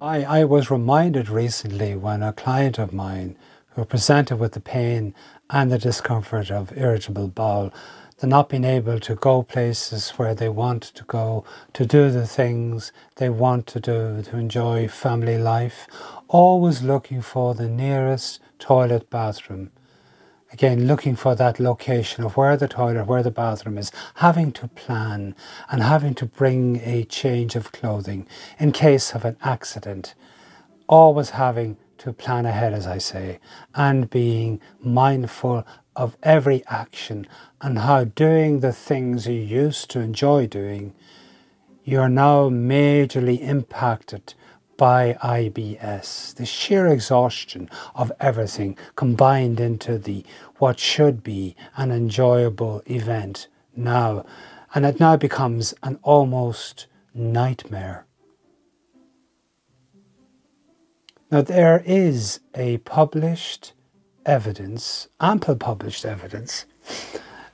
I, I was reminded recently when a client of mine who presented with the pain and the discomfort of irritable bowel, the not being able to go places where they want to go, to do the things they want to do, to enjoy family life, always looking for the nearest toilet bathroom again looking for that location of where the toilet, where the bathroom is, having to plan and having to bring a change of clothing in case of an accident, always having to plan ahead, as I say, and being mindful of every action and how doing the things you used to enjoy doing, you're now majorly impacted by IBS. The sheer exhaustion of everything combined into the what should be an enjoyable event now, and it now becomes an almost nightmare. Now, there is a published evidence, ample published evidence,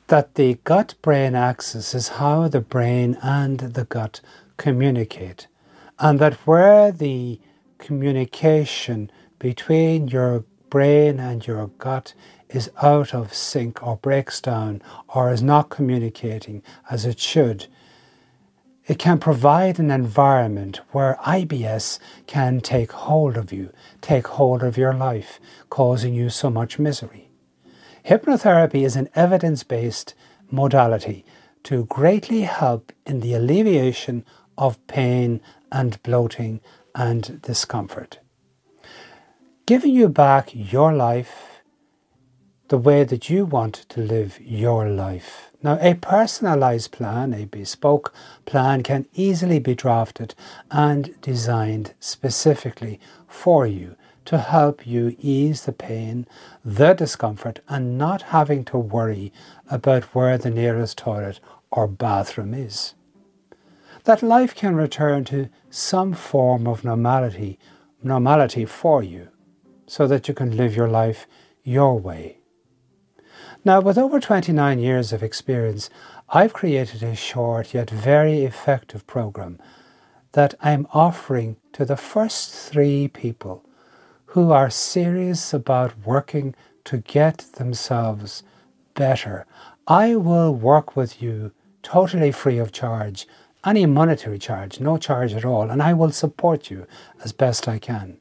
that the gut brain axis is how the brain and the gut communicate and that where the communication between your brain and your gut is out of sync or breaks down or is not communicating as it should, it can provide an environment where IBS can take hold of you, take hold of your life, causing you so much misery. Hypnotherapy is an evidence based modality to greatly help in the alleviation of pain and bloating and discomfort. Giving you back your life the way that you want to live your life. Now, a personalized plan, a bespoke plan, can easily be drafted and designed specifically for you to help you ease the pain, the discomfort, and not having to worry about where the nearest toilet or bathroom is that life can return to some form of normality, normality for you, so that you can live your life your way. Now, with over 29 years of experience, I've created a short yet very effective program that I'm offering to the first three people who are serious about working to get themselves better. I will work with you totally free of charge any monetary charge, no charge at all, and I will support you as best I can.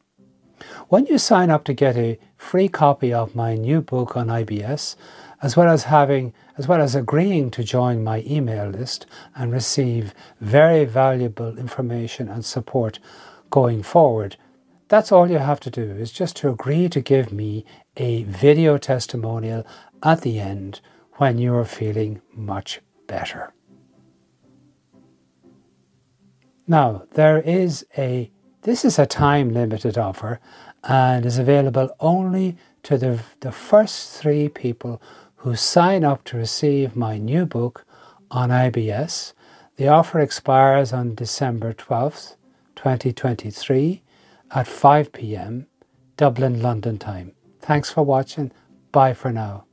When you sign up to get a free copy of my new book on IBS, as well as having as well as agreeing to join my email list and receive very valuable information and support going forward, that's all you have to do is just to agree to give me a video testimonial at the end when you are feeling much better. Now, there is a, this is a time limited offer and is available only to the, the first three people who sign up to receive my new book on IBS. The offer expires on December 12th, 2023 at 5 pm Dublin, London time. Thanks for watching. Bye for now.